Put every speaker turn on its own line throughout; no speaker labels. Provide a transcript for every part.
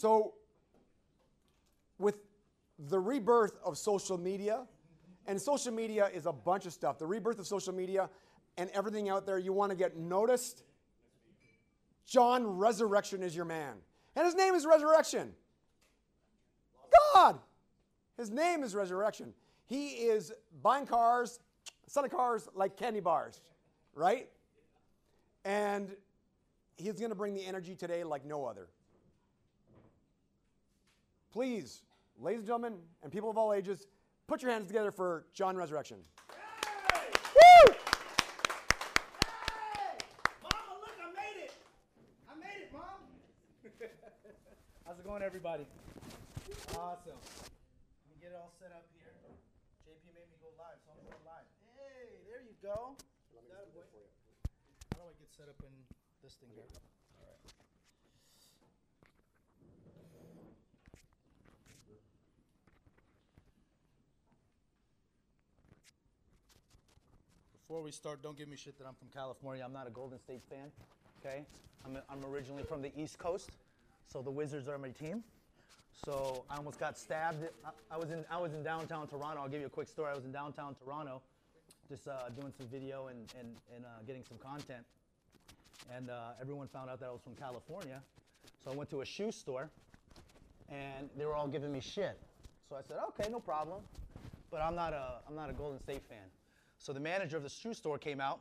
So, with the rebirth of social media, and social media is a bunch of stuff. The rebirth of social media and everything out there, you want to get noticed. John Resurrection is your man. And his name is Resurrection. God. His name is Resurrection. He is buying cars, selling cars like candy bars, right? And he's going to bring the energy today like no other. Please, ladies and gentlemen, and people of all ages, put your hands together for John Resurrection. Woo!
Mama, look, I made it. I made it, Mom. How's it going, everybody? Awesome. Let me get it all set up here. JP made me go live, so I'm going live. Hey, there you go. That way. How do I get set up in this thing here? Before we start, don't give me shit that I'm from California. I'm not a Golden State fan. Okay, I'm, I'm originally from the East Coast, so the Wizards are my team. So I almost got stabbed. I, I was in I was in downtown Toronto. I'll give you a quick story. I was in downtown Toronto, just uh, doing some video and and, and uh, getting some content, and uh, everyone found out that I was from California. So I went to a shoe store, and they were all giving me shit. So I said, okay, no problem, but I'm not a I'm not a Golden State fan. So the manager of the shoe store came out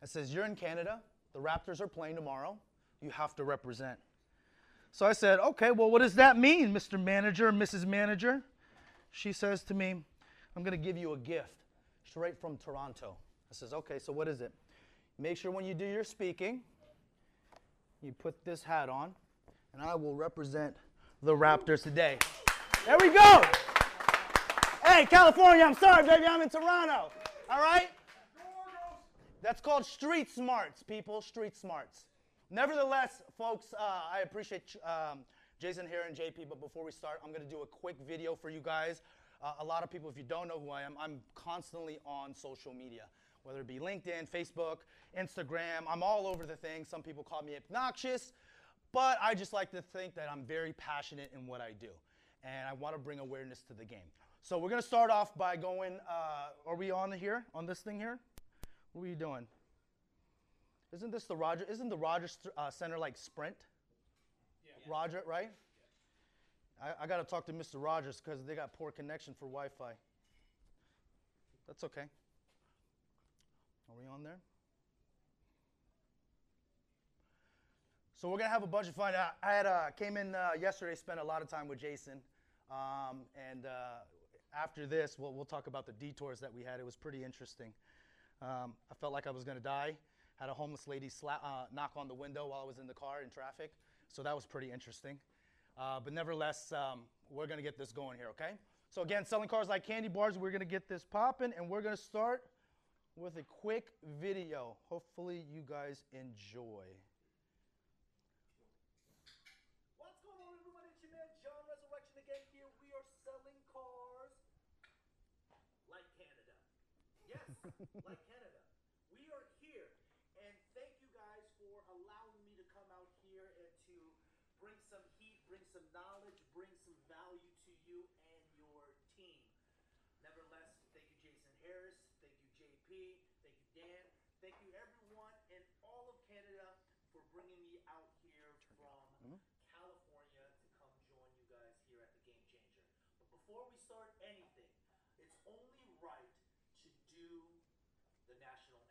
and says, You're in Canada. The Raptors are playing tomorrow. You have to represent. So I said, Okay, well, what does that mean, Mr. Manager, Mrs. Manager? She says to me, I'm going to give you a gift straight from Toronto. I says, Okay, so what is it? Make sure when you do your speaking, you put this hat on, and I will represent the Raptors today. There we go. Hey, California, I'm sorry, baby, I'm in Toronto. All right? That's called street smarts, people. Street smarts. Nevertheless, folks, uh, I appreciate um, Jason here and JP, but before we start, I'm going to do a quick video for you guys. Uh, a lot of people, if you don't know who I am, I'm constantly on social media, whether it be LinkedIn, Facebook, Instagram. I'm all over the thing. Some people call me obnoxious, but I just like to think that I'm very passionate in what I do, and I want to bring awareness to the game. So we're going to start off by going, uh, are we on here, on this thing here? What are you doing? Isn't this the Roger, isn't the Rogers uh, Center like Sprint? Yeah. Roger, right? Yeah. I, I got to talk to Mr. Rogers because they got poor connection for Wi-Fi. That's okay. Are we on there? So we're gonna have a bunch of fun. I, I had uh, came in uh, yesterday, spent a lot of time with Jason, um, and uh, after this, we'll, we'll talk about the detours that we had. It was pretty interesting. Um, I felt like I was going to die. Had a homeless lady sla- uh, knock on the window while I was in the car in traffic. So that was pretty interesting. Uh, but nevertheless, um, we're going to get this going here, okay? So again, selling cars like candy bars, we're going to get this popping, and we're going to start with a quick video. Hopefully, you guys enjoy.
What's going on, everyone? It's your man John Resurrection again here. We are selling cars like Canada. Yes, like Canada. We are here, and thank you guys for allowing me to come out here and to bring some heat, bring some knowledge, bring some value to you and your team. Nevertheless, thank you, Jason Harris. Thank you, JP. Thank you, Dan. Thank you, everyone in all of Canada for bringing me out here from California to come join you guys here at the Game Changer. But before we start anything, it's only right to do the national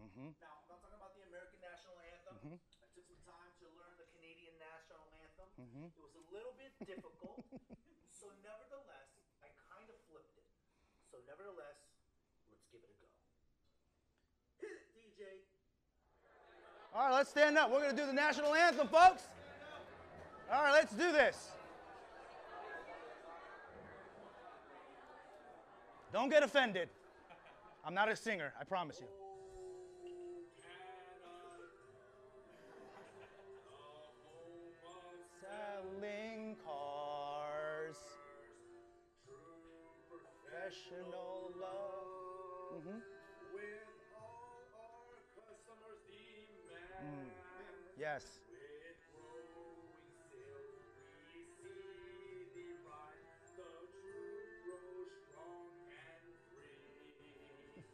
anthem. Now, I'm not talking about the American national anthem. Mm-hmm. I took some time to learn the Canadian national anthem. Mm-hmm. It was a little bit difficult. so, nevertheless, I kind of flipped it. So, nevertheless, let's give it a go. Hit it, DJ.
All right, let's stand up. We're going to do the national anthem, folks. All right, let's do this. Don't get offended. I'm not a singer, I promise you. unconditional love. Mm-hmm.
With all our customers' demand. Mm. Yes.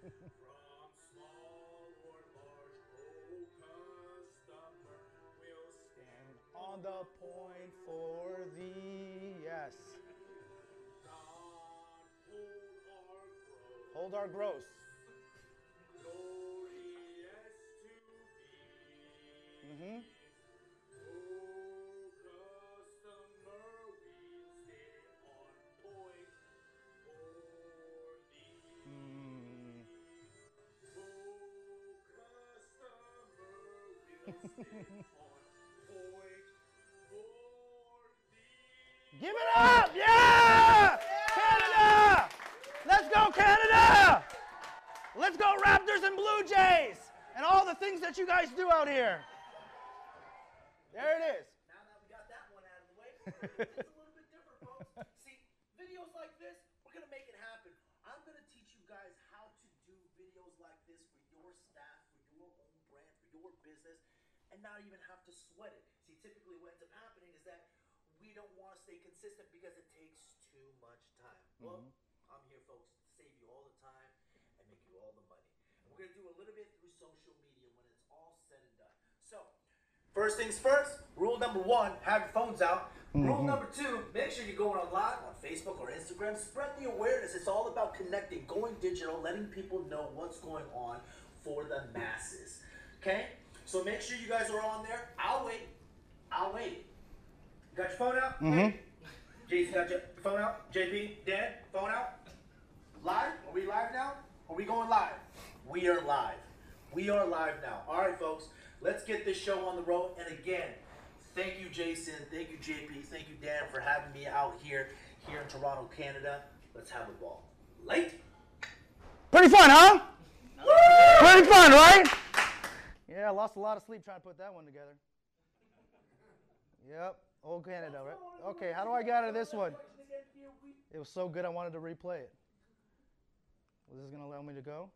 From small or large, oh customer will stand
on the point for
point for thee.
Give it up! Yeah! Canada! Let's go, Canada! Let's go, Raptors and Blue Jays! And all the things that you guys do out here. There it is.
Now that we got that one out of the way, it's a little bit different, folks. See, videos like this, we're gonna make it happen. I'm gonna teach you guys how to do videos like this for your staff, for your own brand, for your business, and not even have to sweat it. See, typically what ends up happening is that we don't want to stay consistent because it takes too much time. Mm-hmm. Well, I'm here, folks, to save you all the time and make you all the money. And we're gonna do a little bit through social media when it's all said and done. So. First things first, rule number one, have your phones out. Rule number two, make sure you're going on live on Facebook or Instagram. Spread the awareness. It's all about connecting, going digital, letting people know what's going on for the masses. Okay? So make sure you guys are on there. I'll wait. I'll wait. Got your phone out? Mm-hmm. Jason got your phone out? JP, Dan, phone out? Live? Are we live now? Are we going live? We are live. We are live now. All right, folks. Let's get this show on the road. And again, thank you, Jason. Thank you, JP. Thank you, Dan, for having me out here, here in Toronto, Canada. Let's have a ball. Late?
Pretty fun, huh? Pretty fun, right? Yeah, I lost a lot of sleep trying to put that one together. Yep, old Canada, right? Okay, how do I get out of this one? It was so good I wanted to replay it. Was this gonna allow me to go?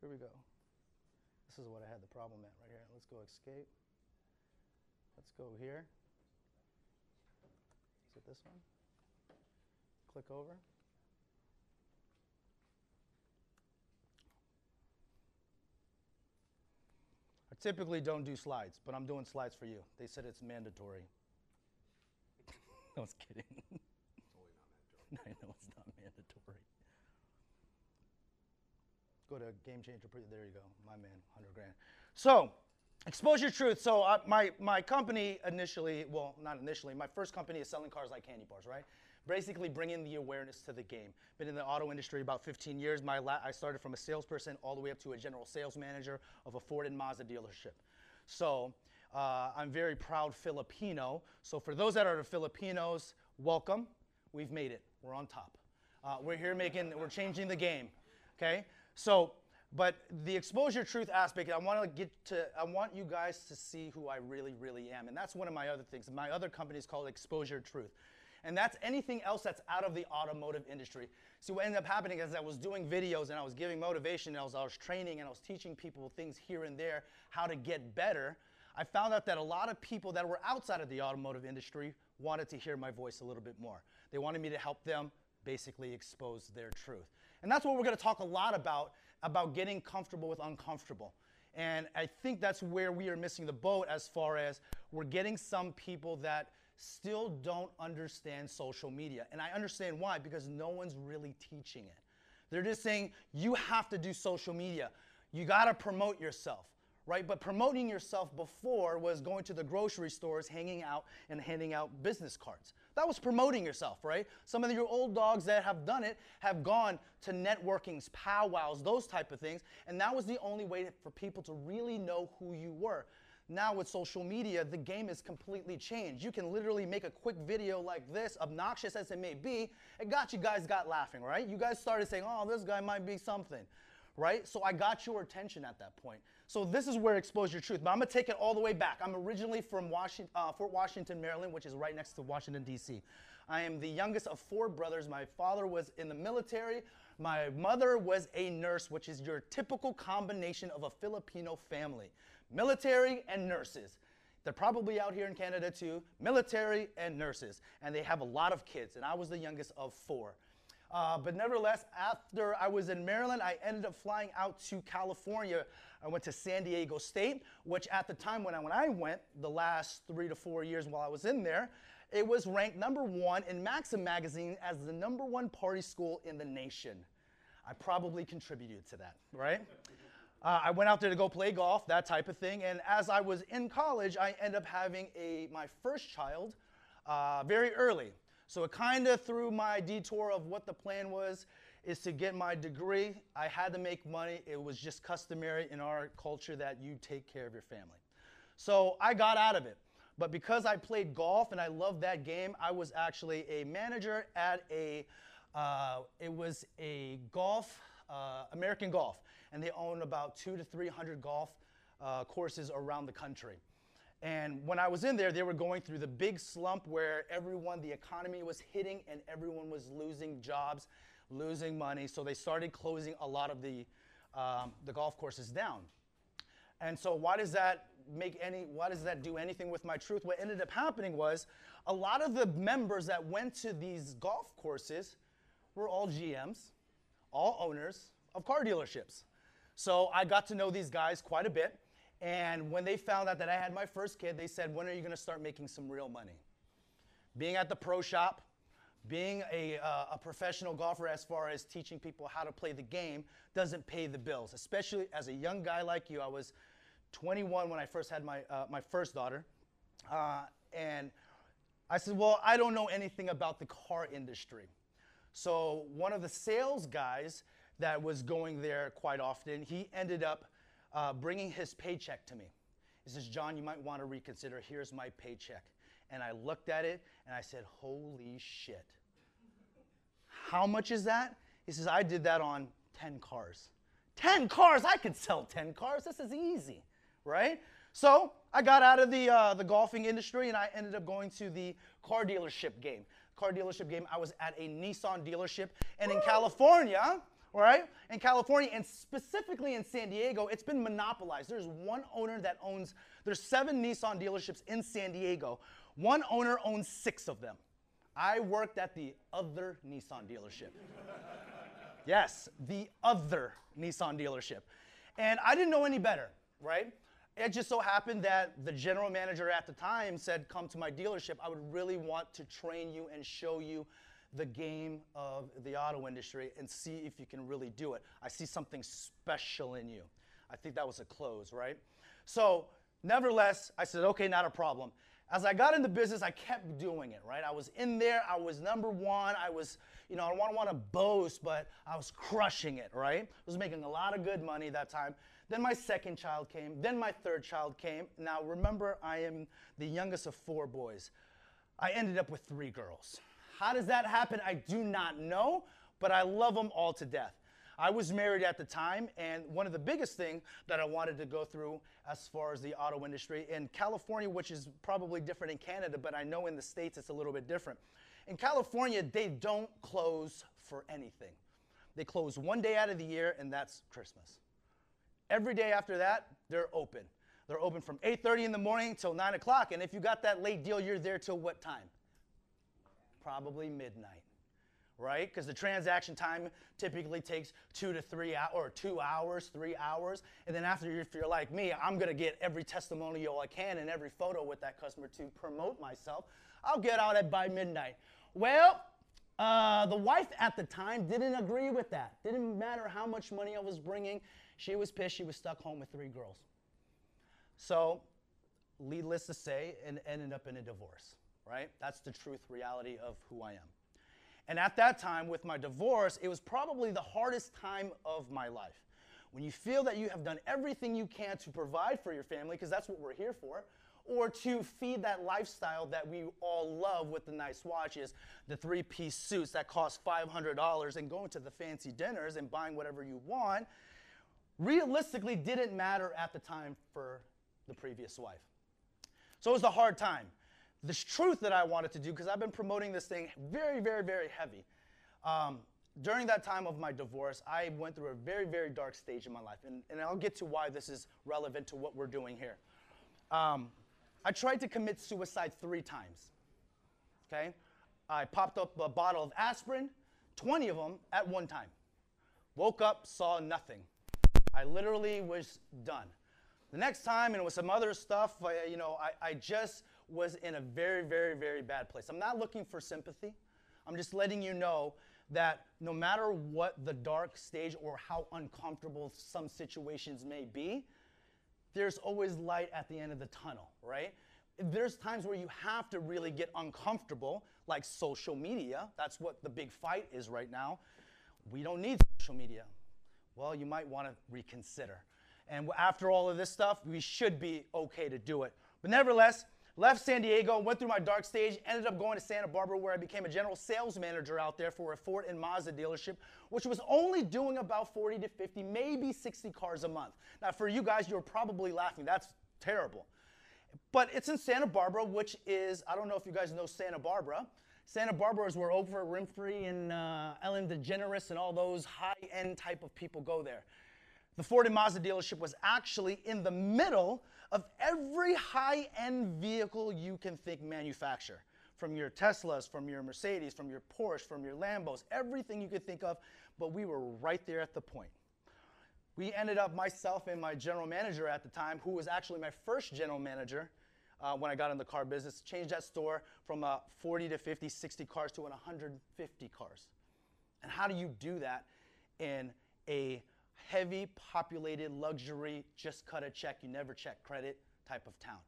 Here we go. This is what I had the problem at right here. Let's go escape. Let's go here. Is it this one? Click over. I typically don't do slides, but I'm doing slides for you. They said it's mandatory. I was kidding. I know it's not mandatory. Go to Game Changer. There you go. My man, 100 grand. So, exposure truth. So, uh, my, my company initially, well, not initially, my first company is selling cars like candy bars, right? Basically, bringing the awareness to the game. Been in the auto industry about 15 years. My la- I started from a salesperson all the way up to a general sales manager of a Ford and Mazda dealership. So, uh, I'm very proud Filipino. So, for those that are Filipinos, welcome. We've made it. We're on top. Uh, we're here making, we're changing the game. Okay? So, but the exposure truth aspect, I want to get to, I want you guys to see who I really, really am. And that's one of my other things. My other company is called Exposure Truth. And that's anything else that's out of the automotive industry. See, what ended up happening is I was doing videos and I was giving motivation and I was, I was training and I was teaching people things here and there, how to get better. I found out that a lot of people that were outside of the automotive industry wanted to hear my voice a little bit more. They wanted me to help them basically expose their truth. And that's what we're going to talk a lot about about getting comfortable with uncomfortable. And I think that's where we are missing the boat as far as we're getting some people that still don't understand social media. And I understand why because no one's really teaching it. They're just saying you have to do social media. You got to promote yourself right? But promoting yourself before was going to the grocery stores, hanging out, and handing out business cards. That was promoting yourself, right? Some of your old dogs that have done it have gone to networkings, powwows, those type of things, and that was the only way for people to really know who you were. Now with social media, the game is completely changed. You can literally make a quick video like this, obnoxious as it may be, it got you guys got laughing, right? You guys started saying, "Oh, this guy might be something." Right? So I got your attention at that point. So this is where expose your truth. But I'm gonna take it all the way back. I'm originally from Washington, uh, Fort Washington, Maryland, which is right next to Washington D.C. I am the youngest of four brothers. My father was in the military. My mother was a nurse, which is your typical combination of a Filipino family, military and nurses. They're probably out here in Canada too, military and nurses, and they have a lot of kids. And I was the youngest of four. Uh, but nevertheless, after I was in Maryland, I ended up flying out to California. I went to San Diego State, which at the time when I, when I went, the last three to four years while I was in there, it was ranked number one in Maxim magazine as the number one party school in the nation. I probably contributed to that, right? Uh, I went out there to go play golf, that type of thing. And as I was in college, I ended up having a my first child uh, very early. So it kind of threw my detour of what the plan was is to get my degree. I had to make money. It was just customary in our culture that you take care of your family. So I got out of it. But because I played golf and I loved that game, I was actually a manager at a, uh, it was a golf, uh, American Golf, and they own about two to 300 golf uh, courses around the country. And when I was in there, they were going through the big slump where everyone, the economy was hitting and everyone was losing jobs, losing money. So they started closing a lot of the, um, the golf courses down. And so why does that make any, why does that do anything with my truth? What ended up happening was a lot of the members that went to these golf courses were all GMs, all owners of car dealerships. So I got to know these guys quite a bit. And when they found out that I had my first kid, they said, when are you going to start making some real money? Being at the pro shop, being a, uh, a professional golfer as far as teaching people how to play the game doesn't pay the bills, especially as a young guy like you. I was 21 when I first had my, uh, my first daughter. Uh, and I said, Well, I don't know anything about the car industry. So one of the sales guys that was going there quite often, he ended up uh, bringing his paycheck to me. He says, John, you might want to reconsider. Here's my paycheck. And I looked at it and I said, Holy shit. How much is that? He says, I did that on 10 cars. 10 cars? I could sell 10 cars. This is easy, right? So I got out of the, uh, the golfing industry and I ended up going to the car dealership game. Car dealership game, I was at a Nissan dealership. And in California, right? In California and specifically in San Diego, it's been monopolized. There's one owner that owns, there's seven Nissan dealerships in San Diego. One owner owns six of them. I worked at the other Nissan dealership. yes, the other Nissan dealership. And I didn't know any better, right? It just so happened that the general manager at the time said, Come to my dealership. I would really want to train you and show you the game of the auto industry and see if you can really do it. I see something special in you. I think that was a close, right? So, nevertheless, I said, okay, not a problem. As I got into business, I kept doing it, right? I was in there, I was number one, I was, you know, I don't want to boast, but I was crushing it, right? I was making a lot of good money that time. Then my second child came, then my third child came. Now, remember, I am the youngest of four boys. I ended up with three girls. How does that happen? I do not know, but I love them all to death. I was married at the time, and one of the biggest thing that I wanted to go through as far as the auto industry in California, which is probably different in Canada, but I know in the States it's a little bit different. In California, they don't close for anything. They close one day out of the year, and that's Christmas. Every day after that, they're open. They're open from 8:30 in the morning till 9 o'clock, and if you got that late deal, you're there till what time? Probably midnight, right? Because the transaction time typically takes two to three hours, or two hours, three hours. And then after, if you're like me, I'm gonna get every testimonial I can and every photo with that customer to promote myself. I'll get out at by midnight. Well, uh, the wife at the time didn't agree with that. Didn't matter how much money I was bringing. She was pissed. She was stuck home with three girls. So, needless to say, it ended up in a divorce right? That's the truth reality of who I am. And at that time, with my divorce, it was probably the hardest time of my life. When you feel that you have done everything you can to provide for your family, because that's what we're here for, or to feed that lifestyle that we all love with the nice watches, the three piece suits that cost $500, and going to the fancy dinners and buying whatever you want, realistically didn't matter at the time for the previous wife. So it was a hard time this truth that I wanted to do because I've been promoting this thing very, very, very heavy. Um, during that time of my divorce, I went through a very, very dark stage in my life, and, and I'll get to why this is relevant to what we're doing here. Um, I tried to commit suicide three times. Okay, I popped up a bottle of aspirin, 20 of them at one time. Woke up, saw nothing. I literally was done. The next time, and with some other stuff, I, you know, I, I just was in a very, very, very bad place. I'm not looking for sympathy. I'm just letting you know that no matter what the dark stage or how uncomfortable some situations may be, there's always light at the end of the tunnel, right? There's times where you have to really get uncomfortable, like social media. That's what the big fight is right now. We don't need social media. Well, you might want to reconsider. And after all of this stuff, we should be okay to do it. But nevertheless, left San Diego, went through my dark stage, ended up going to Santa Barbara where I became a general sales manager out there for a Ford and Mazda dealership, which was only doing about 40 to 50, maybe 60 cars a month. Now, for you guys, you're probably laughing. That's terrible. But it's in Santa Barbara, which is, I don't know if you guys know Santa Barbara. Santa Barbara is where Oprah Winfrey and uh, Ellen DeGeneres and all those high-end type of people go there. The Ford and Mazda dealership was actually in the middle of every high-end vehicle you can think manufacture. From your Teslas, from your Mercedes, from your Porsche, from your Lambos, everything you could think of, but we were right there at the point. We ended up, myself and my general manager at the time, who was actually my first general manager, uh, when I got in the car business, changed that store from uh, 40 to 50, 60 cars to 150 cars. And how do you do that in a heavy populated luxury, just cut a check, you never check credit type of town?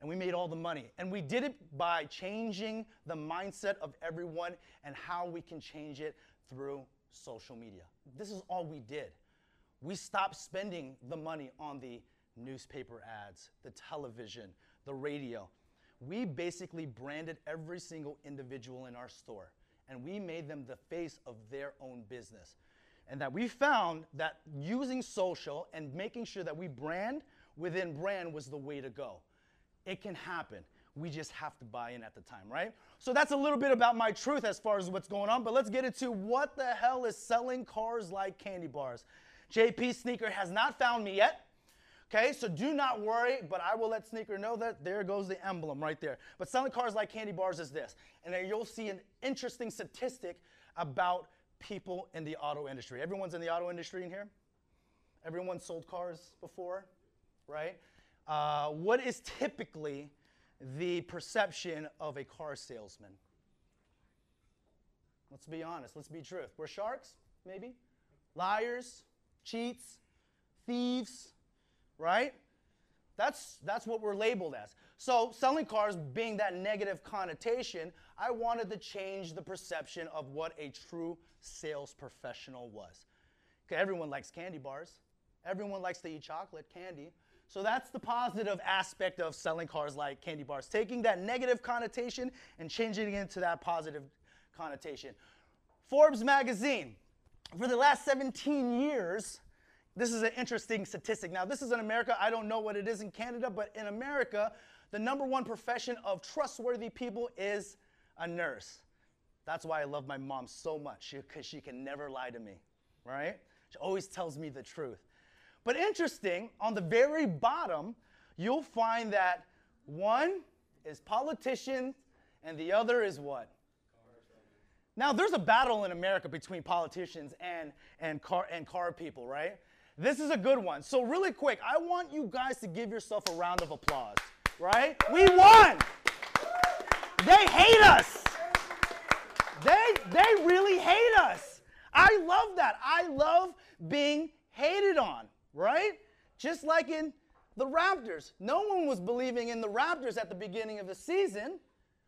And we made all the money. And we did it by changing the mindset of everyone and how we can change it through social media. This is all we did. We stopped spending the money on the newspaper ads, the television, the radio. We basically branded every single individual in our store and we made them the face of their own business. And that we found that using social and making sure that we brand within brand was the way to go. It can happen. We just have to buy in at the time, right? So that's a little bit about my truth as far as what's going on, but let's get into what the hell is selling cars like candy bars. JP Sneaker has not found me yet. Okay, so do not worry, but I will let Sneaker know that there goes the emblem right there. But selling cars like candy bars is this. And then you'll see an interesting statistic about people in the auto industry. Everyone's in the auto industry in here? Everyone sold cars before, right? Uh, what is typically the perception of a car salesman? Let's be honest, let's be truth. We're sharks, maybe? Liars, cheats, thieves, right? That's, that's what we're labeled as. So, selling cars being that negative connotation, I wanted to change the perception of what a true sales professional was. Okay, everyone likes candy bars. Everyone likes to eat chocolate, candy. So that's the positive aspect of selling cars like candy bars, taking that negative connotation and changing it into that positive connotation. Forbes magazine, for the last 17 years, this is an interesting statistic. Now, this is in America. I don't know what it is in Canada, but in America, the number one profession of trustworthy people is a nurse. That's why I love my mom so much, because she can never lie to me, right? She always tells me the truth. But interesting, on the very bottom, you'll find that one is politicians and the other is what? Now, there's a battle in America between politicians and, and, car, and car people, right? This is a good one. So, really quick, I want you guys to give yourself a round of applause, right? We won! They hate us! They, they really hate us. I love that. I love being hated on, right? Just like in the Raptors. No one was believing in the Raptors at the beginning of the season,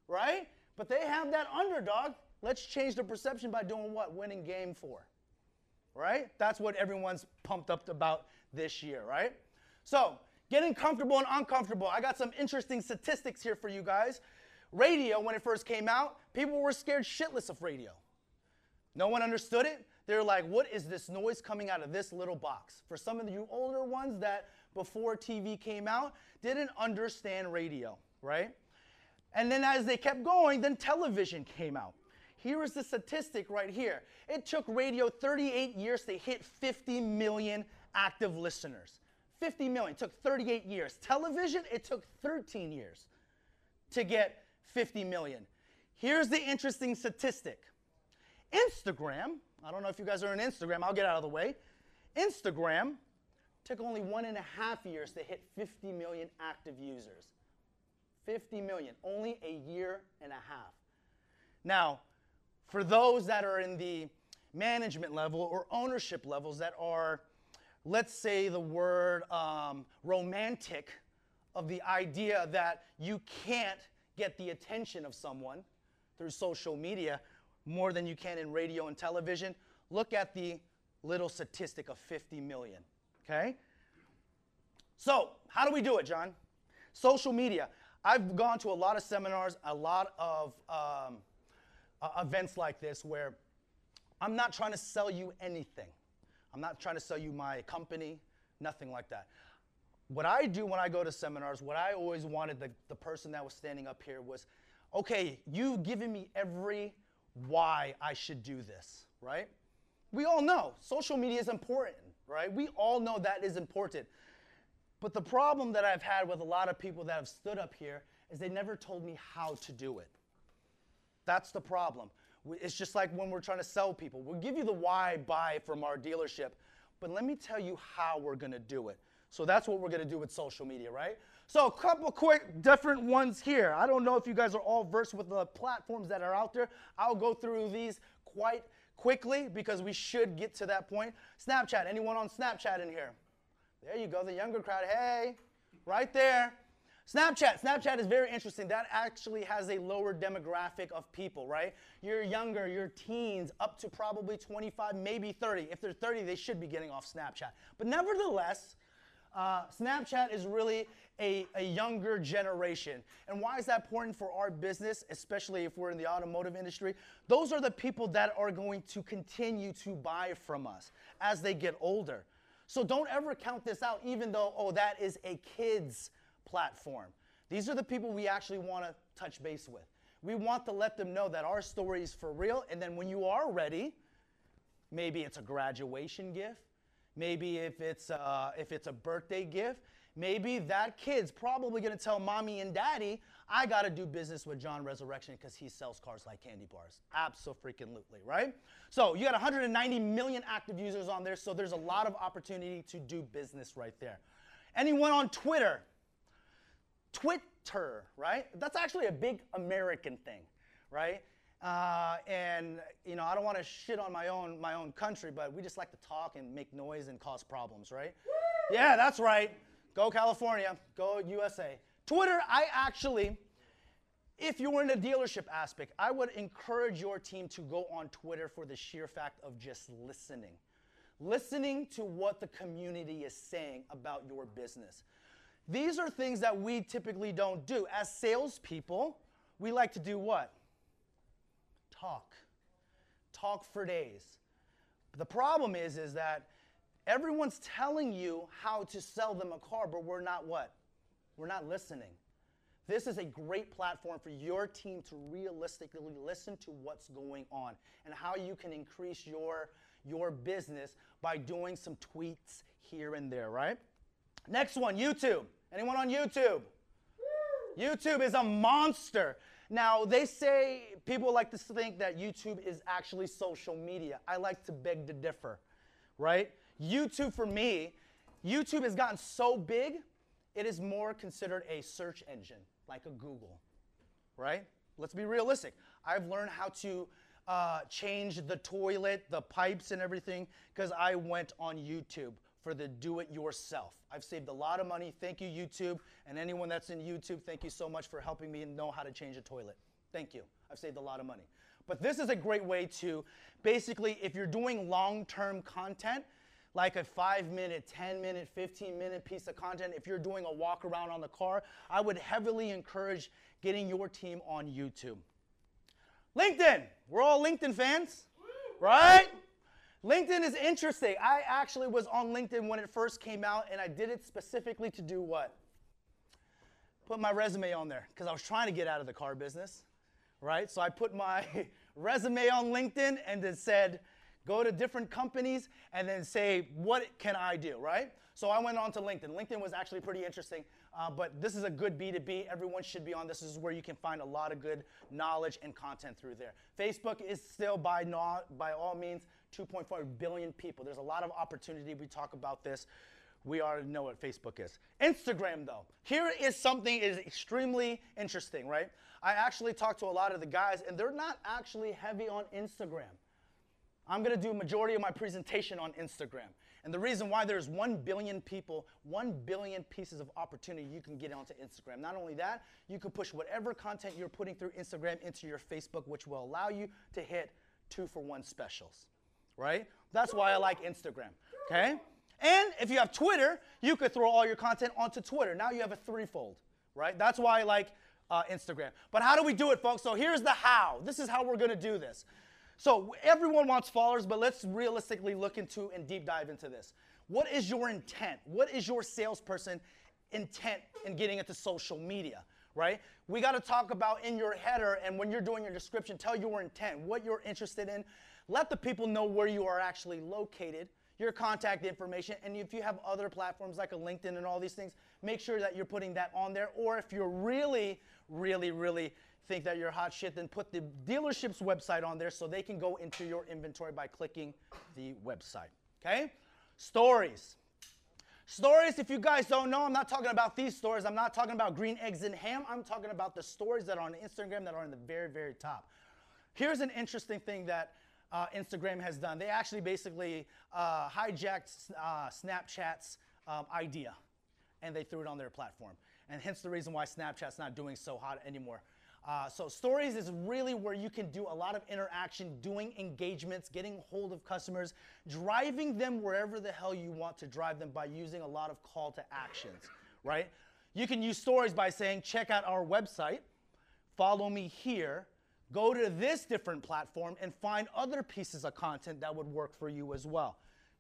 right? But they have that underdog. Let's change the perception by doing what? Winning game four right? That's what everyone's pumped up about this year, right? So, getting comfortable and uncomfortable. I got some interesting statistics here for you guys. Radio, when it first came out, people were scared shitless of radio. No one understood it. They're like, what is this noise coming out of this little box? For some of you older ones that before TV came out didn't understand radio, right? And then as they kept going, then television came out. Here is the statistic right here. It took radio 38 years to hit 50 million active listeners. 50 million. It took 38 years. Television, it took 13 years to get 50 million. Here's the interesting statistic Instagram, I don't know if you guys are on Instagram, I'll get out of the way. Instagram took only one and a half years to hit 50 million active users. 50 million, only a year and a half. Now, for those that are in the management level or ownership levels that are, let's say, the word um, romantic of the idea that you can't get the attention of someone through social media more than you can in radio and television, look at the little statistic of 50 million. Okay? So, how do we do it, John? Social media. I've gone to a lot of seminars, a lot of um, uh, events like this where I'm not trying to sell you anything. I'm not trying to sell you my company, nothing like that. What I do when I go to seminars, what I always wanted the, the person that was standing up here was okay, you've given me every why I should do this, right? We all know social media is important, right? We all know that is important. But the problem that I've had with a lot of people that have stood up here is they never told me how to do it. That's the problem. It's just like when we're trying to sell people. We'll give you the why buy from our dealership, but let me tell you how we're going to do it. So that's what we're going to do with social media, right? So a couple quick different ones here. I don't know if you guys are all versed with the platforms that are out there. I'll go through these quite quickly because we should get to that point. Snapchat. Anyone on Snapchat in here? There you go, the younger crowd. Hey, right there. Snapchat. Snapchat is very interesting. That actually has a lower demographic of people, right? You're younger, you're teens, up to probably 25, maybe 30. If they're 30, they should be getting off Snapchat. But nevertheless, uh, Snapchat is really a, a younger generation. And why is that important for our business, especially if we're in the automotive industry? Those are the people that are going to continue to buy from us as they get older. So don't ever count this out, even though, oh, that is a kid's platform. These are the people we actually want to touch base with. We want to let them know that our story is for real. And then when you are ready, maybe it's a graduation gift, maybe if it's a, uh, if it's a birthday gift, maybe that kid's probably going to tell mommy and daddy, I got to do business with John Resurrection because he sells cars like candy bars. Absolutely, right? So you got 190 million active users on there, so there's a lot of opportunity to do business right there. Anyone on Twitter? Twitter, right? That's actually a big American thing, right? Uh, and you know, I don't want to shit on my own my own country, but we just like to talk and make noise and cause problems, right? Woo! Yeah, that's right. Go California. Go USA. Twitter, I actually, if you were in a dealership aspect, I would encourage your team to go on Twitter for the sheer fact of just listening. Listening to what the community is saying about your business. These are things that we typically don't do. As salespeople, we like to do what? Talk. Talk for days. The problem is, is that everyone's telling you how to sell them a car, but we're not what? We're not listening. This is a great platform for your team to realistically listen to what's going on and how you can increase your, your business by doing some tweets here and there, right? Next one, YouTube. Anyone on YouTube? YouTube is a monster. Now, they say people like to think that YouTube is actually social media. I like to beg to differ, right? YouTube for me, YouTube has gotten so big it is more considered a search engine like a Google, right? Let's be realistic. I've learned how to uh, change the toilet, the pipes, and everything because I went on YouTube for the do it yourself. I've saved a lot of money. Thank you, YouTube. And anyone that's in YouTube, thank you so much for helping me know how to change a toilet. Thank you. I've saved a lot of money. But this is a great way to basically, if you're doing long term content, like a five minute, 10 minute, 15 minute piece of content, if you're doing a walk around on the car, I would heavily encourage getting your team on YouTube. LinkedIn. We're all LinkedIn fans, right? LinkedIn is interesting. I actually was on LinkedIn when it first came out, and I did it specifically to do what? Put my resume on there because I was trying to get out of the car business, right? So I put my resume on LinkedIn and then said, go to different companies and then say, what can I do, right? So I went on to LinkedIn. LinkedIn was actually pretty interesting. Uh, but this is a good B2B. Everyone should be on this. This is where you can find a lot of good knowledge and content through there. Facebook is still by, no, by all means 2.4 billion people. There's a lot of opportunity. We talk about this. We already know what Facebook is. Instagram, though, here is something is extremely interesting, right? I actually talked to a lot of the guys, and they're not actually heavy on Instagram. I'm going to do majority of my presentation on Instagram. And the reason why there's 1 billion people, 1 billion pieces of opportunity you can get onto Instagram. Not only that, you can push whatever content you're putting through Instagram into your Facebook, which will allow you to hit two for one specials, right? That's why I like Instagram, okay? And if you have Twitter, you could throw all your content onto Twitter. Now you have a threefold, right? That's why I like uh, Instagram. But how do we do it, folks? So here's the how. This is how we're gonna do this. So everyone wants followers, but let's realistically look into and deep dive into this. What is your intent? What is your salesperson intent in getting into social media? Right? We got to talk about in your header and when you're doing your description, tell your intent, what you're interested in. Let the people know where you are actually located, your contact information, and if you have other platforms like a LinkedIn and all these things, make sure that you're putting that on there. Or if you're really, really, really think that you're hot shit, then put the dealership's website on there so they can go into your inventory by clicking the website. Okay? Stories. Stories, if you guys don't know, I'm not talking about these stories. I'm not talking about green eggs and ham. I'm talking about the stories that are on Instagram that are in the very, very top. Here's an interesting thing that uh, Instagram has done. They actually basically uh, hijacked uh, Snapchat's um, idea and they threw it on their platform. And hence the reason why Snapchat's not doing so hot anymore. Uh, so stories is really where you can do a lot of interaction, doing engagements, getting hold of customers, driving them wherever the hell you want to drive them by using a lot of call to actions, right? You can use stories by saying, check out our website, follow me here, go to this different platform and find other pieces of content that would work for you as well.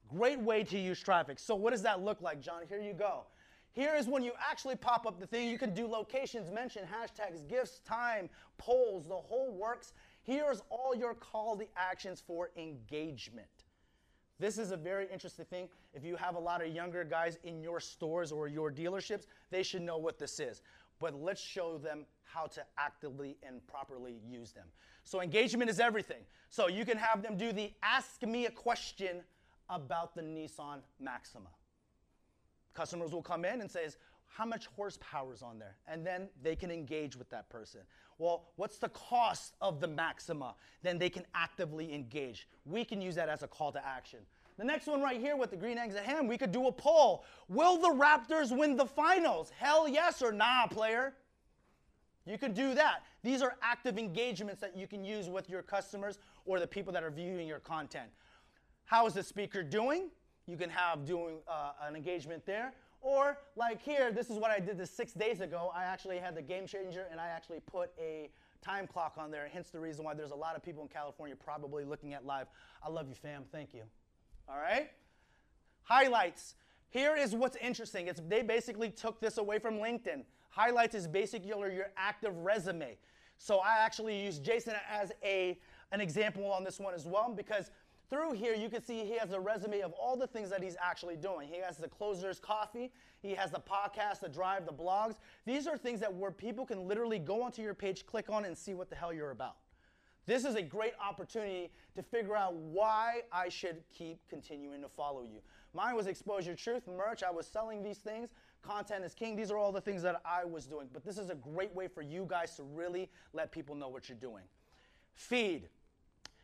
Great way to use traffic. So what does that look like, John? Here you go. Here is when you actually pop up the thing. You can do locations, mention hashtags, gifts, time, polls, the whole works. Here's all your call to actions for engagement. This is a very interesting thing. If you have a lot of younger guys in your stores or your dealerships, they should know what this is. But let's show them how to actively and properly use them. So engagement is everything. So you can have them do the ask me a question about the Nissan Maxima. Customers will come in and says, how much horsepower is on there? And then they can engage with that person. Well, what's the cost of the Maxima? Then they can actively engage. We can use that as a call to action. The next one right here with the green eggs and ham, we could do a poll. Will the Raptors win the finals? Hell yes or nah, player? You can do that. These are active engagements that you can use with your customers or the people that are viewing your content. How is the speaker doing? you can have doing uh, an engagement there. Or like here, this is what I did this six days ago. I actually had the game changer and I actually put a time clock on there, hence the reason why there's a lot of people in California probably looking at live. I love you, fam. Thank you. All right? Highlights. Here is what's interesting. It's, they basically took this away from LinkedIn. Highlights is basically your, your active resume. So I actually use Jason as a, an example on this one as well because through here, you can see he has a resume of all the things that he's actually doing. He has the Closers Coffee, he has the podcast, the drive, the blogs. These are things that where people can literally go onto your page, click on, and see what the hell you're about. This is a great opportunity to figure out why I should keep continuing to follow you. Mine was Exposure Truth, merch. I was selling these things. Content is king. These are all the things that I was doing. But this is a great way for you guys to really let people know what you're doing. Feed.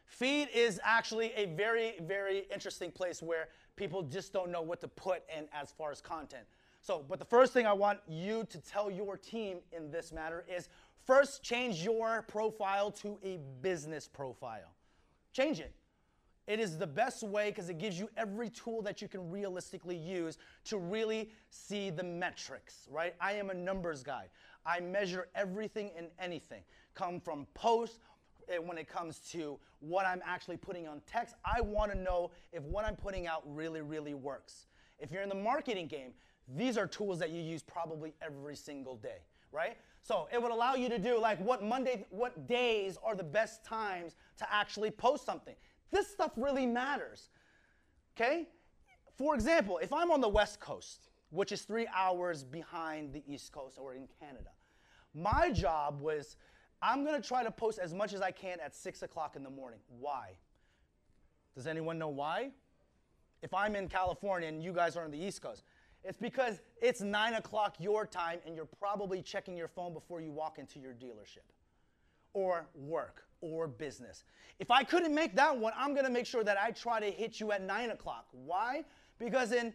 Feed is actually a very, very interesting place where people just don't know what to put in as far as content. So, but the first thing I want you to tell your team in this matter is first change your profile to a business profile. Change it. It is the best way because it gives you every tool that you can realistically use to really see the metrics, right? I am a numbers guy. I measure everything and anything. Come from posts, eh, when it comes to what I'm actually putting on text. I want to know if what I'm putting out really, really works. If you're in the marketing game, these are tools that you use probably every single day, right? So it would allow you to do like what Monday, what days are the best times to actually post something. This stuff really matters, okay? For example, if I'm on the West Coast, which is three hours behind the East Coast or in Canada. My job was I'm gonna try to post as much as I can at six o'clock in the morning. Why? Does anyone know why? If I'm in California and you guys are on the East Coast, it's because it's nine o'clock your time and you're probably checking your phone before you walk into your dealership or work or business. If I couldn't make that one, I'm gonna make sure that I try to hit you at nine o'clock. Why? Because in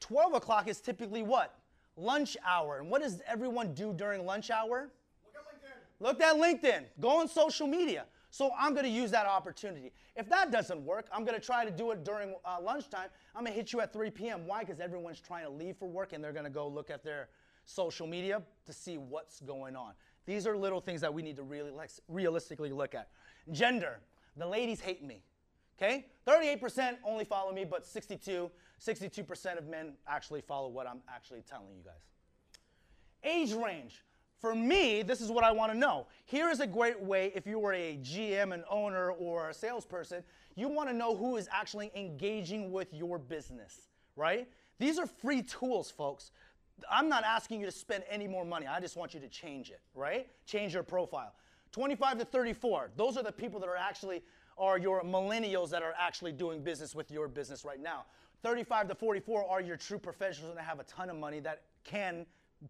12 o'clock is typically what? Lunch hour. And what does everyone do during lunch hour? Look at LinkedIn. Look at LinkedIn. Go on social media. So I'm going to use that opportunity. If that doesn't work, I'm going to try to do it during uh, lunchtime. I'm going to hit you at 3 p.m. Why? Because everyone's trying to leave for work and they're going to go look at their social media to see what's going on. These are little things that we need to really realistically look at. Gender. The ladies hate me. Okay? 38% only follow me, but 62, 62% of men actually follow what I'm actually telling you guys. Age range. For me, this is what I want to know. Here is a great way if you were a GM, an owner, or a salesperson, you want to know who is actually engaging with your business, right? These are free tools, folks. I'm not asking you to spend any more money. I just want you to change it, right? Change your profile. 25 to 34, those are the people that are actually are your millennials that are actually doing business with your business right now. 35 to 44 are your true professionals that have a ton of money that can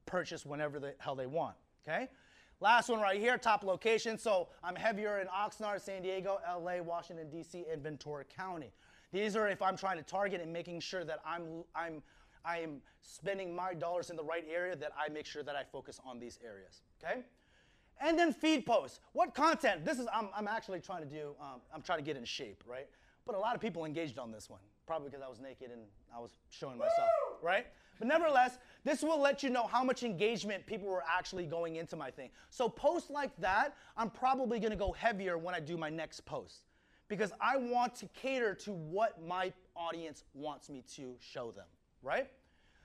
purchase whenever the hell they want. Okay? Last one right here, top location. So I'm heavier in Oxnard, San Diego, LA, Washington, D.C., and Ventura County. These are if I'm trying to target and making sure that I'm, I'm, I'm spending my dollars in the right area, that I make sure that I focus on these areas. Okay? And then feed posts. What content? This is, I'm, I'm actually trying to do, um, I'm trying to get in shape, right? But a lot of people engaged on this one, probably because I was naked and I was showing myself, right? But nevertheless, this will let you know how much engagement people were actually going into my thing. So posts like that, I'm probably gonna go heavier when I do my next post because I want to cater to what my audience wants me to show them, right?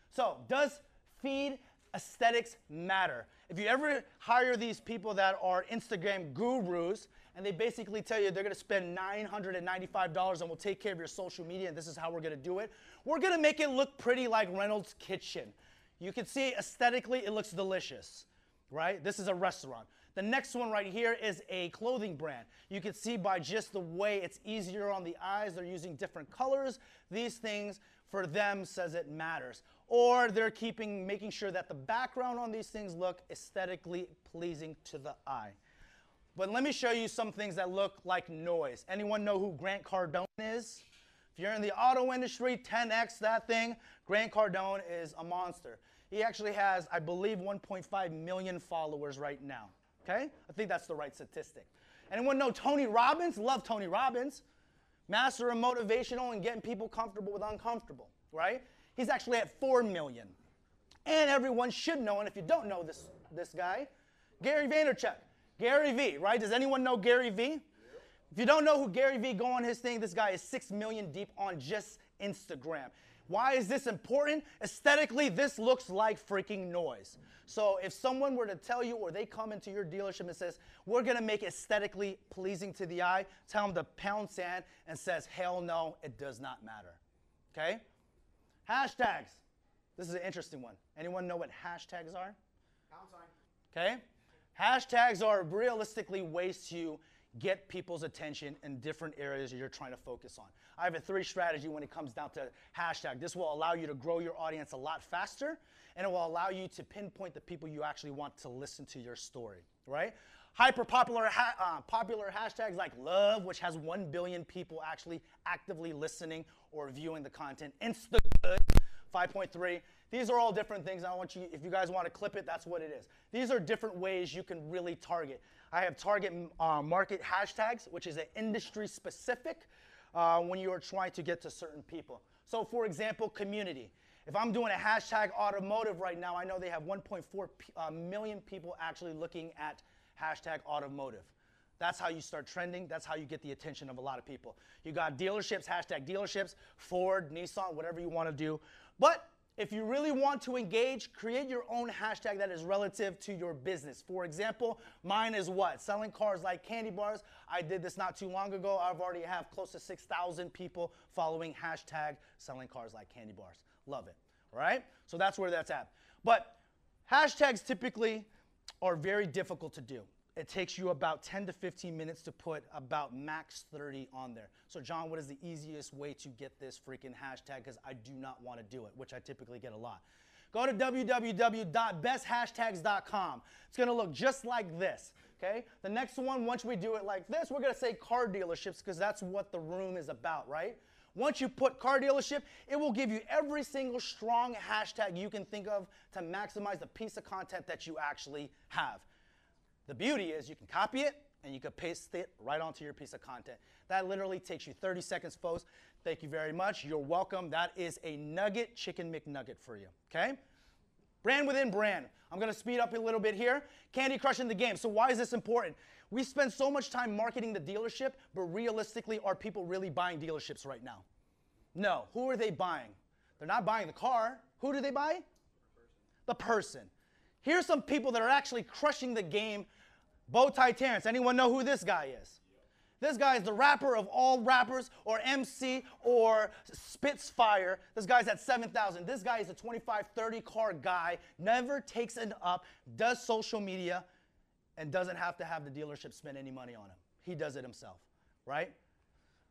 So, does feed aesthetics matter? If you ever hire these people that are Instagram gurus and they basically tell you they're gonna spend $995 and we'll take care of your social media and this is how we're gonna do it, we're gonna make it look pretty like Reynolds Kitchen. You can see aesthetically it looks delicious, right? This is a restaurant. The next one right here is a clothing brand. You can see by just the way it's easier on the eyes, they're using different colors. These things for them says it matters. Or they're keeping, making sure that the background on these things look aesthetically pleasing to the eye. But let me show you some things that look like noise. Anyone know who Grant Cardone is? If you're in the auto industry, 10x that thing, Grant Cardone is a monster. He actually has, I believe, 1.5 million followers right now. Okay? I think that's the right statistic. Anyone know Tony Robbins? Love Tony Robbins. Master of motivational and getting people comfortable with uncomfortable, right? He's actually at 4 million. And everyone should know, and if you don't know this, this guy, Gary Vaynerchuk. Gary V, right? Does anyone know Gary V? If you don't know who Gary Vee, go on his thing. This guy is 6 million deep on just Instagram. Why is this important? Aesthetically, this looks like freaking noise. So if someone were to tell you or they come into your dealership and says, we're gonna make aesthetically pleasing to the eye, tell them to pound sand and says, hell no, it does not matter. Okay? Hashtags. This is an interesting one. Anyone know what hashtags are?
Pound sign.
Okay? Hashtags are realistically ways to get people's attention in different areas you're trying to focus on. I have a three strategy when it comes down to hashtag. This will allow you to grow your audience a lot faster and it will allow you to pinpoint the people you actually want to listen to your story, right? Hyper popular, ha- uh, popular hashtags like love, which has 1 billion people actually actively listening or viewing the content. Insta good, 5.3. These are all different things. I want you, if you guys want to clip it, that's what it is. These are different ways you can really target. I have target uh, market hashtags, which is an industry specific uh, when you are trying to get to certain people. So, for example, community. If I'm doing a hashtag automotive right now, I know they have 1.4 uh, million people actually looking at hashtag automotive. That's how you start trending. That's how you get the attention of a lot of people. You got dealerships, hashtag dealerships, Ford, Nissan, whatever you want to do. But if you really want to engage, create your own hashtag that is relative to your business. For example, mine is what? Selling cars like candy bars. I did this not too long ago. I've already have close to 6,000 people following hashtag selling cars like candy bars. Love it. right? So that's where that's at. But hashtags typically are very difficult to do. It takes you about 10 to 15 minutes to put about max 30 on there. So, John, what is the easiest way to get this freaking hashtag? Because I do not want to do it, which I typically get a lot. Go to www.besthashtags.com. It's going to look just like this. Okay? The next one, once we do it like this, we're going to say car dealerships because that's what the room is about, right? Once you put car dealership, it will give you every single strong hashtag you can think of to maximize the piece of content that you actually have. The beauty is you can copy it and you can paste it right onto your piece of content. That literally takes you 30 seconds, folks. Thank you very much. You're welcome. That is a nugget chicken McNugget for you, okay? Brand within brand. I'm gonna speed up a little bit here. Candy crushing the game. So why is this important? We spend so much time marketing the dealership, but realistically, are people really buying dealerships right now? No. Who are they buying? They're not buying the car. Who do they buy? The person. Here's some people that are actually crushing the game. Bowtie Terrence. Anyone know who this guy is? This guy is the rapper of all rappers, or MC, or Spitfire. This guy's at 7,000. This guy is a 25, 30 car guy, never takes it up, does social media, and doesn't have to have the dealership spend any money on him. He does it himself, right?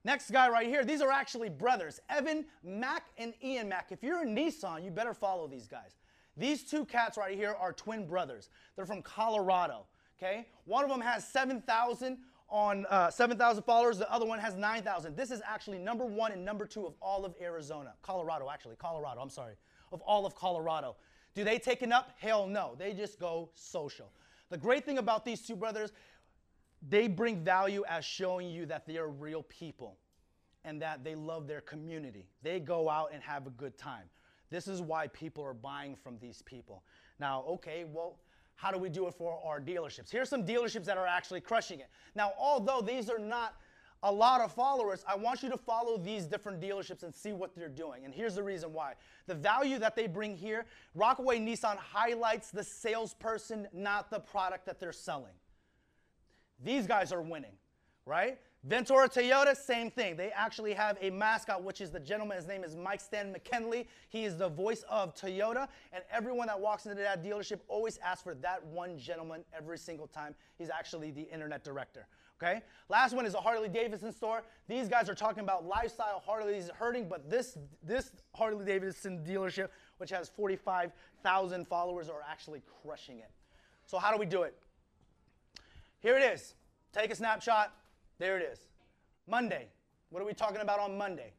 Next guy right here, these are actually brothers, Evan Mack and Ian Mack. If you're a Nissan, you better follow these guys. These two cats right here are twin brothers. They're from Colorado, okay? One of them has 7,000 on uh, 7,000 followers. The other one has 9,000. This is actually number one and number two of all of Arizona. Colorado, actually. Colorado, I'm sorry. Of all of Colorado. Do they take it up? Hell no. They just go social. The great thing about these two brothers, they bring value as showing you that they are real people and that they love their community. They go out and have a good time. This is why people are buying from these people. Now, okay, well, how do we do it for our dealerships? Here's some dealerships that are actually crushing it. Now, although these are not a lot of followers, I want you to follow these different dealerships and see what they're doing. And here's the reason why. The value that they bring here, Rockaway Nissan highlights the salesperson, not the product that they're selling. These guys are winning, right? Ventura Toyota, same thing. They actually have a mascot, which is the gentleman. His name is Mike Stan McKinley. He is the voice of Toyota, and everyone that walks into that dealership always asks for that one gentleman every single time. He's actually the internet director. Okay. Last one is a Harley Davidson store. These guys are talking about lifestyle Harleys hurting, but this this Harley Davidson dealership, which has 45,000 followers, are actually crushing it. So how do we do it? Here it is. Take a snapshot. There it is. Monday. What are we talking about on Monday?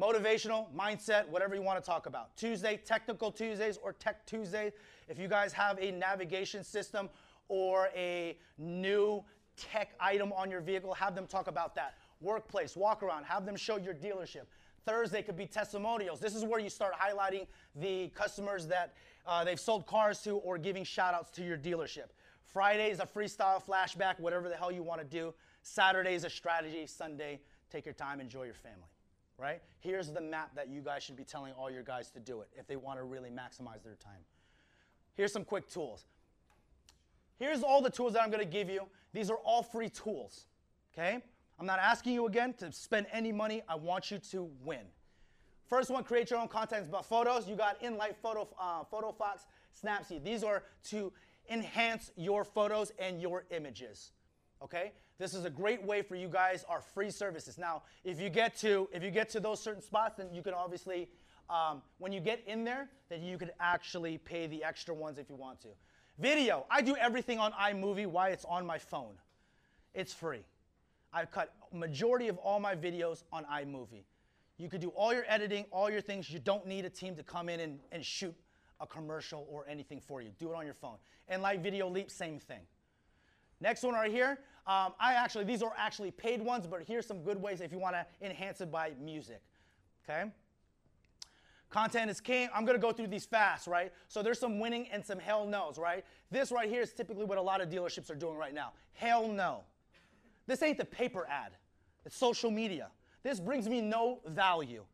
Motivational, mindset, whatever you want to talk about. Tuesday, technical Tuesdays or tech Tuesdays. If you guys have a navigation system or a new tech item on your vehicle, have them talk about that. Workplace, walk around, have them show your dealership. Thursday could be testimonials. This is where you start highlighting the customers that uh, they've sold cars to or giving shout outs to your dealership. Friday is a freestyle flashback, whatever the hell you want to do. Saturday is a strategy. Sunday, take your time, enjoy your family. Right? Here's the map that you guys should be telling all your guys to do it if they want to really maximize their time. Here's some quick tools. Here's all the tools that I'm going to give you. These are all free tools. Okay? I'm not asking you again to spend any money. I want you to win. First one, create your own content about photos. You got Enlight Photo, uh, PhotoFox, Snapseed. These are to enhance your photos and your images. Okay? This is a great way for you guys our free services. Now, if you get to if you get to those certain spots, then you can obviously um, when you get in there, then you could actually pay the extra ones if you want to. Video. I do everything on iMovie. Why it's on my phone. It's free. I cut majority of all my videos on iMovie. You could do all your editing, all your things. You don't need a team to come in and, and shoot a commercial or anything for you. Do it on your phone. And like Video Leap, same thing. Next one right here. Um, I actually, these are actually paid ones, but here's some good ways if you want to enhance it by music. Okay? Content is king. I'm going to go through these fast, right? So there's some winning and some hell no's, right? This right here is typically what a lot of dealerships are doing right now. Hell no. This ain't the paper ad. It's social media. This brings me no value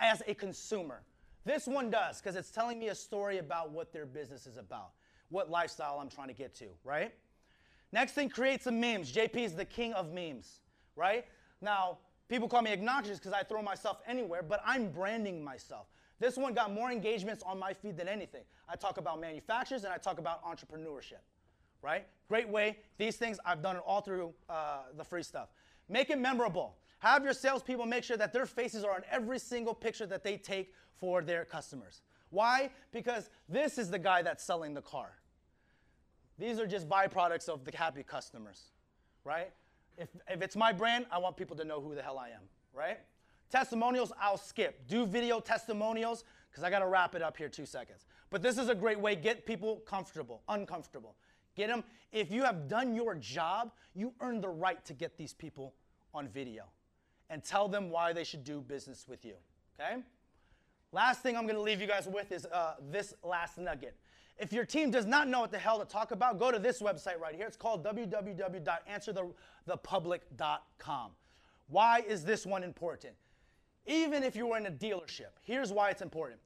as a consumer. This one does because it's telling me a story about what their business is about, what lifestyle I'm trying to get to, right? Next thing, create some memes. JP is the king of memes, right? Now, people call me obnoxious because I throw myself anywhere, but I'm branding myself. This one got more engagements on my feed than anything. I talk about manufacturers and I talk about entrepreneurship, right? Great way. These things, I've done it all through uh, the free stuff. Make it memorable. Have your salespeople make sure that their faces are on every single picture that they take for their customers. Why? Because this is the guy that's selling the car. These are just byproducts of the happy customers, right? If, if it's my brand, I want people to know who the hell I am, right? Testimonials, I'll skip. Do video testimonials, because I got to wrap it up here two seconds. But this is a great way, get people comfortable, uncomfortable. Get them, if you have done your job, you earn the right to get these people on video and tell them why they should do business with you, okay? Last thing I'm to leave you guys with is uh, this last nugget. If your team does not know what the hell to talk about, go to this website right here. It's called www.answerthepublic.com. Why is this one important? Even if you were in a dealership, here's why it's important.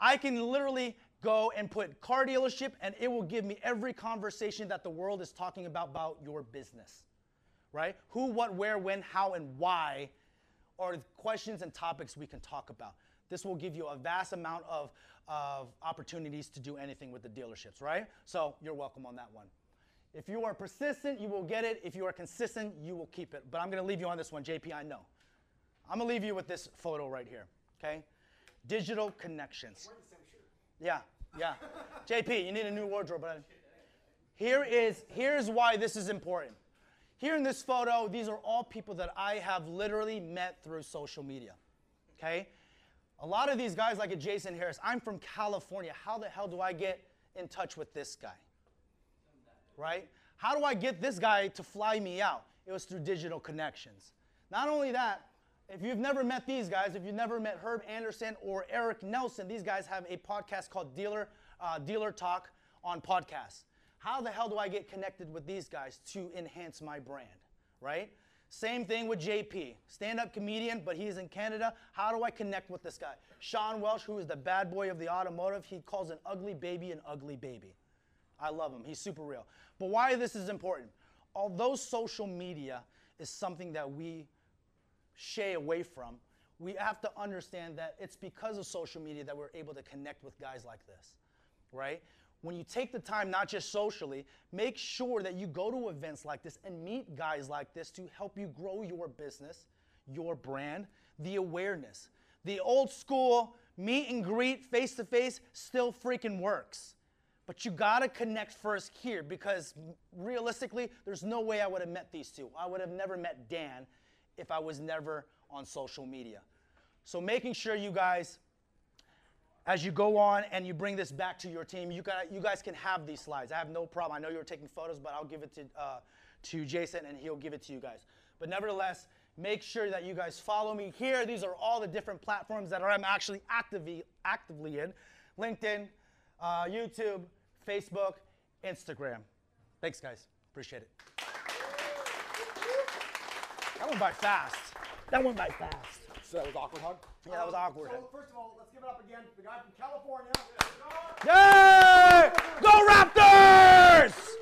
I can literally go and put car dealership and it will give me every conversation that the world is talking about about your business. Right? Who, what, where, when, how, and why are questions and topics we can talk about. This will give you a vast amount of, of opportunities to do anything with the dealerships, right? So you're welcome on that one. If you are persistent, you will get it. If you are consistent, you will keep it. But I'm going to leave you on this one, JP, I know. I'm going to leave you with this photo right here, okay? Digital connections. Yeah, yeah. JP, you need a new wardrobe, but here is here's why this is important. Here in this photo, these are all people that I have literally met through social media. Okay? A lot of these guys, like a Jason Harris, I'm from California. How the hell do I get in touch with this guy? Right? How do I get this guy to fly me out? It was through digital connections. Not only that, if you've never met these guys, if you've never met Herb Anderson or Eric Nelson, these guys have a podcast called Dealer, uh, Dealer Talk on podcasts. How the hell do I get connected with these guys to enhance my brand, right? Same thing with JP, stand up comedian, but he's in Canada. How do I connect with this guy? Sean Welsh, who is the bad boy of the automotive, he calls an ugly baby an ugly baby. I love him, he's super real. But why this is important? Although social media is something that we shy away from, we have to understand that it's because of social media that we're able to connect with guys like this, right? When you take the time, not just socially, make sure that you go to events like this and meet guys like this to help you grow your business, your brand, the awareness. The old school meet and greet face to face still freaking works. But you gotta connect first here because realistically, there's no way I would have met these two. I would have never met Dan if I was never on social media. So making sure you guys, as you go on and you bring this back to your team, you, got, you guys can have these slides. I have no problem. I know you're taking photos, but I'll give it to, uh, to Jason and he'll give it to you guys. But nevertheless, make sure that you guys follow me here. These are all the different platforms that I'm actually actively, actively in. LinkedIn, uh, YouTube, Facebook, Instagram. Thanks, guys. Appreciate it. That went by fast. That went by fast.
So that was awkward hug.
Yeah, that was um, awkward.
So, first of all, let's give it up again. The guy from California. Yeah! Go Raptors!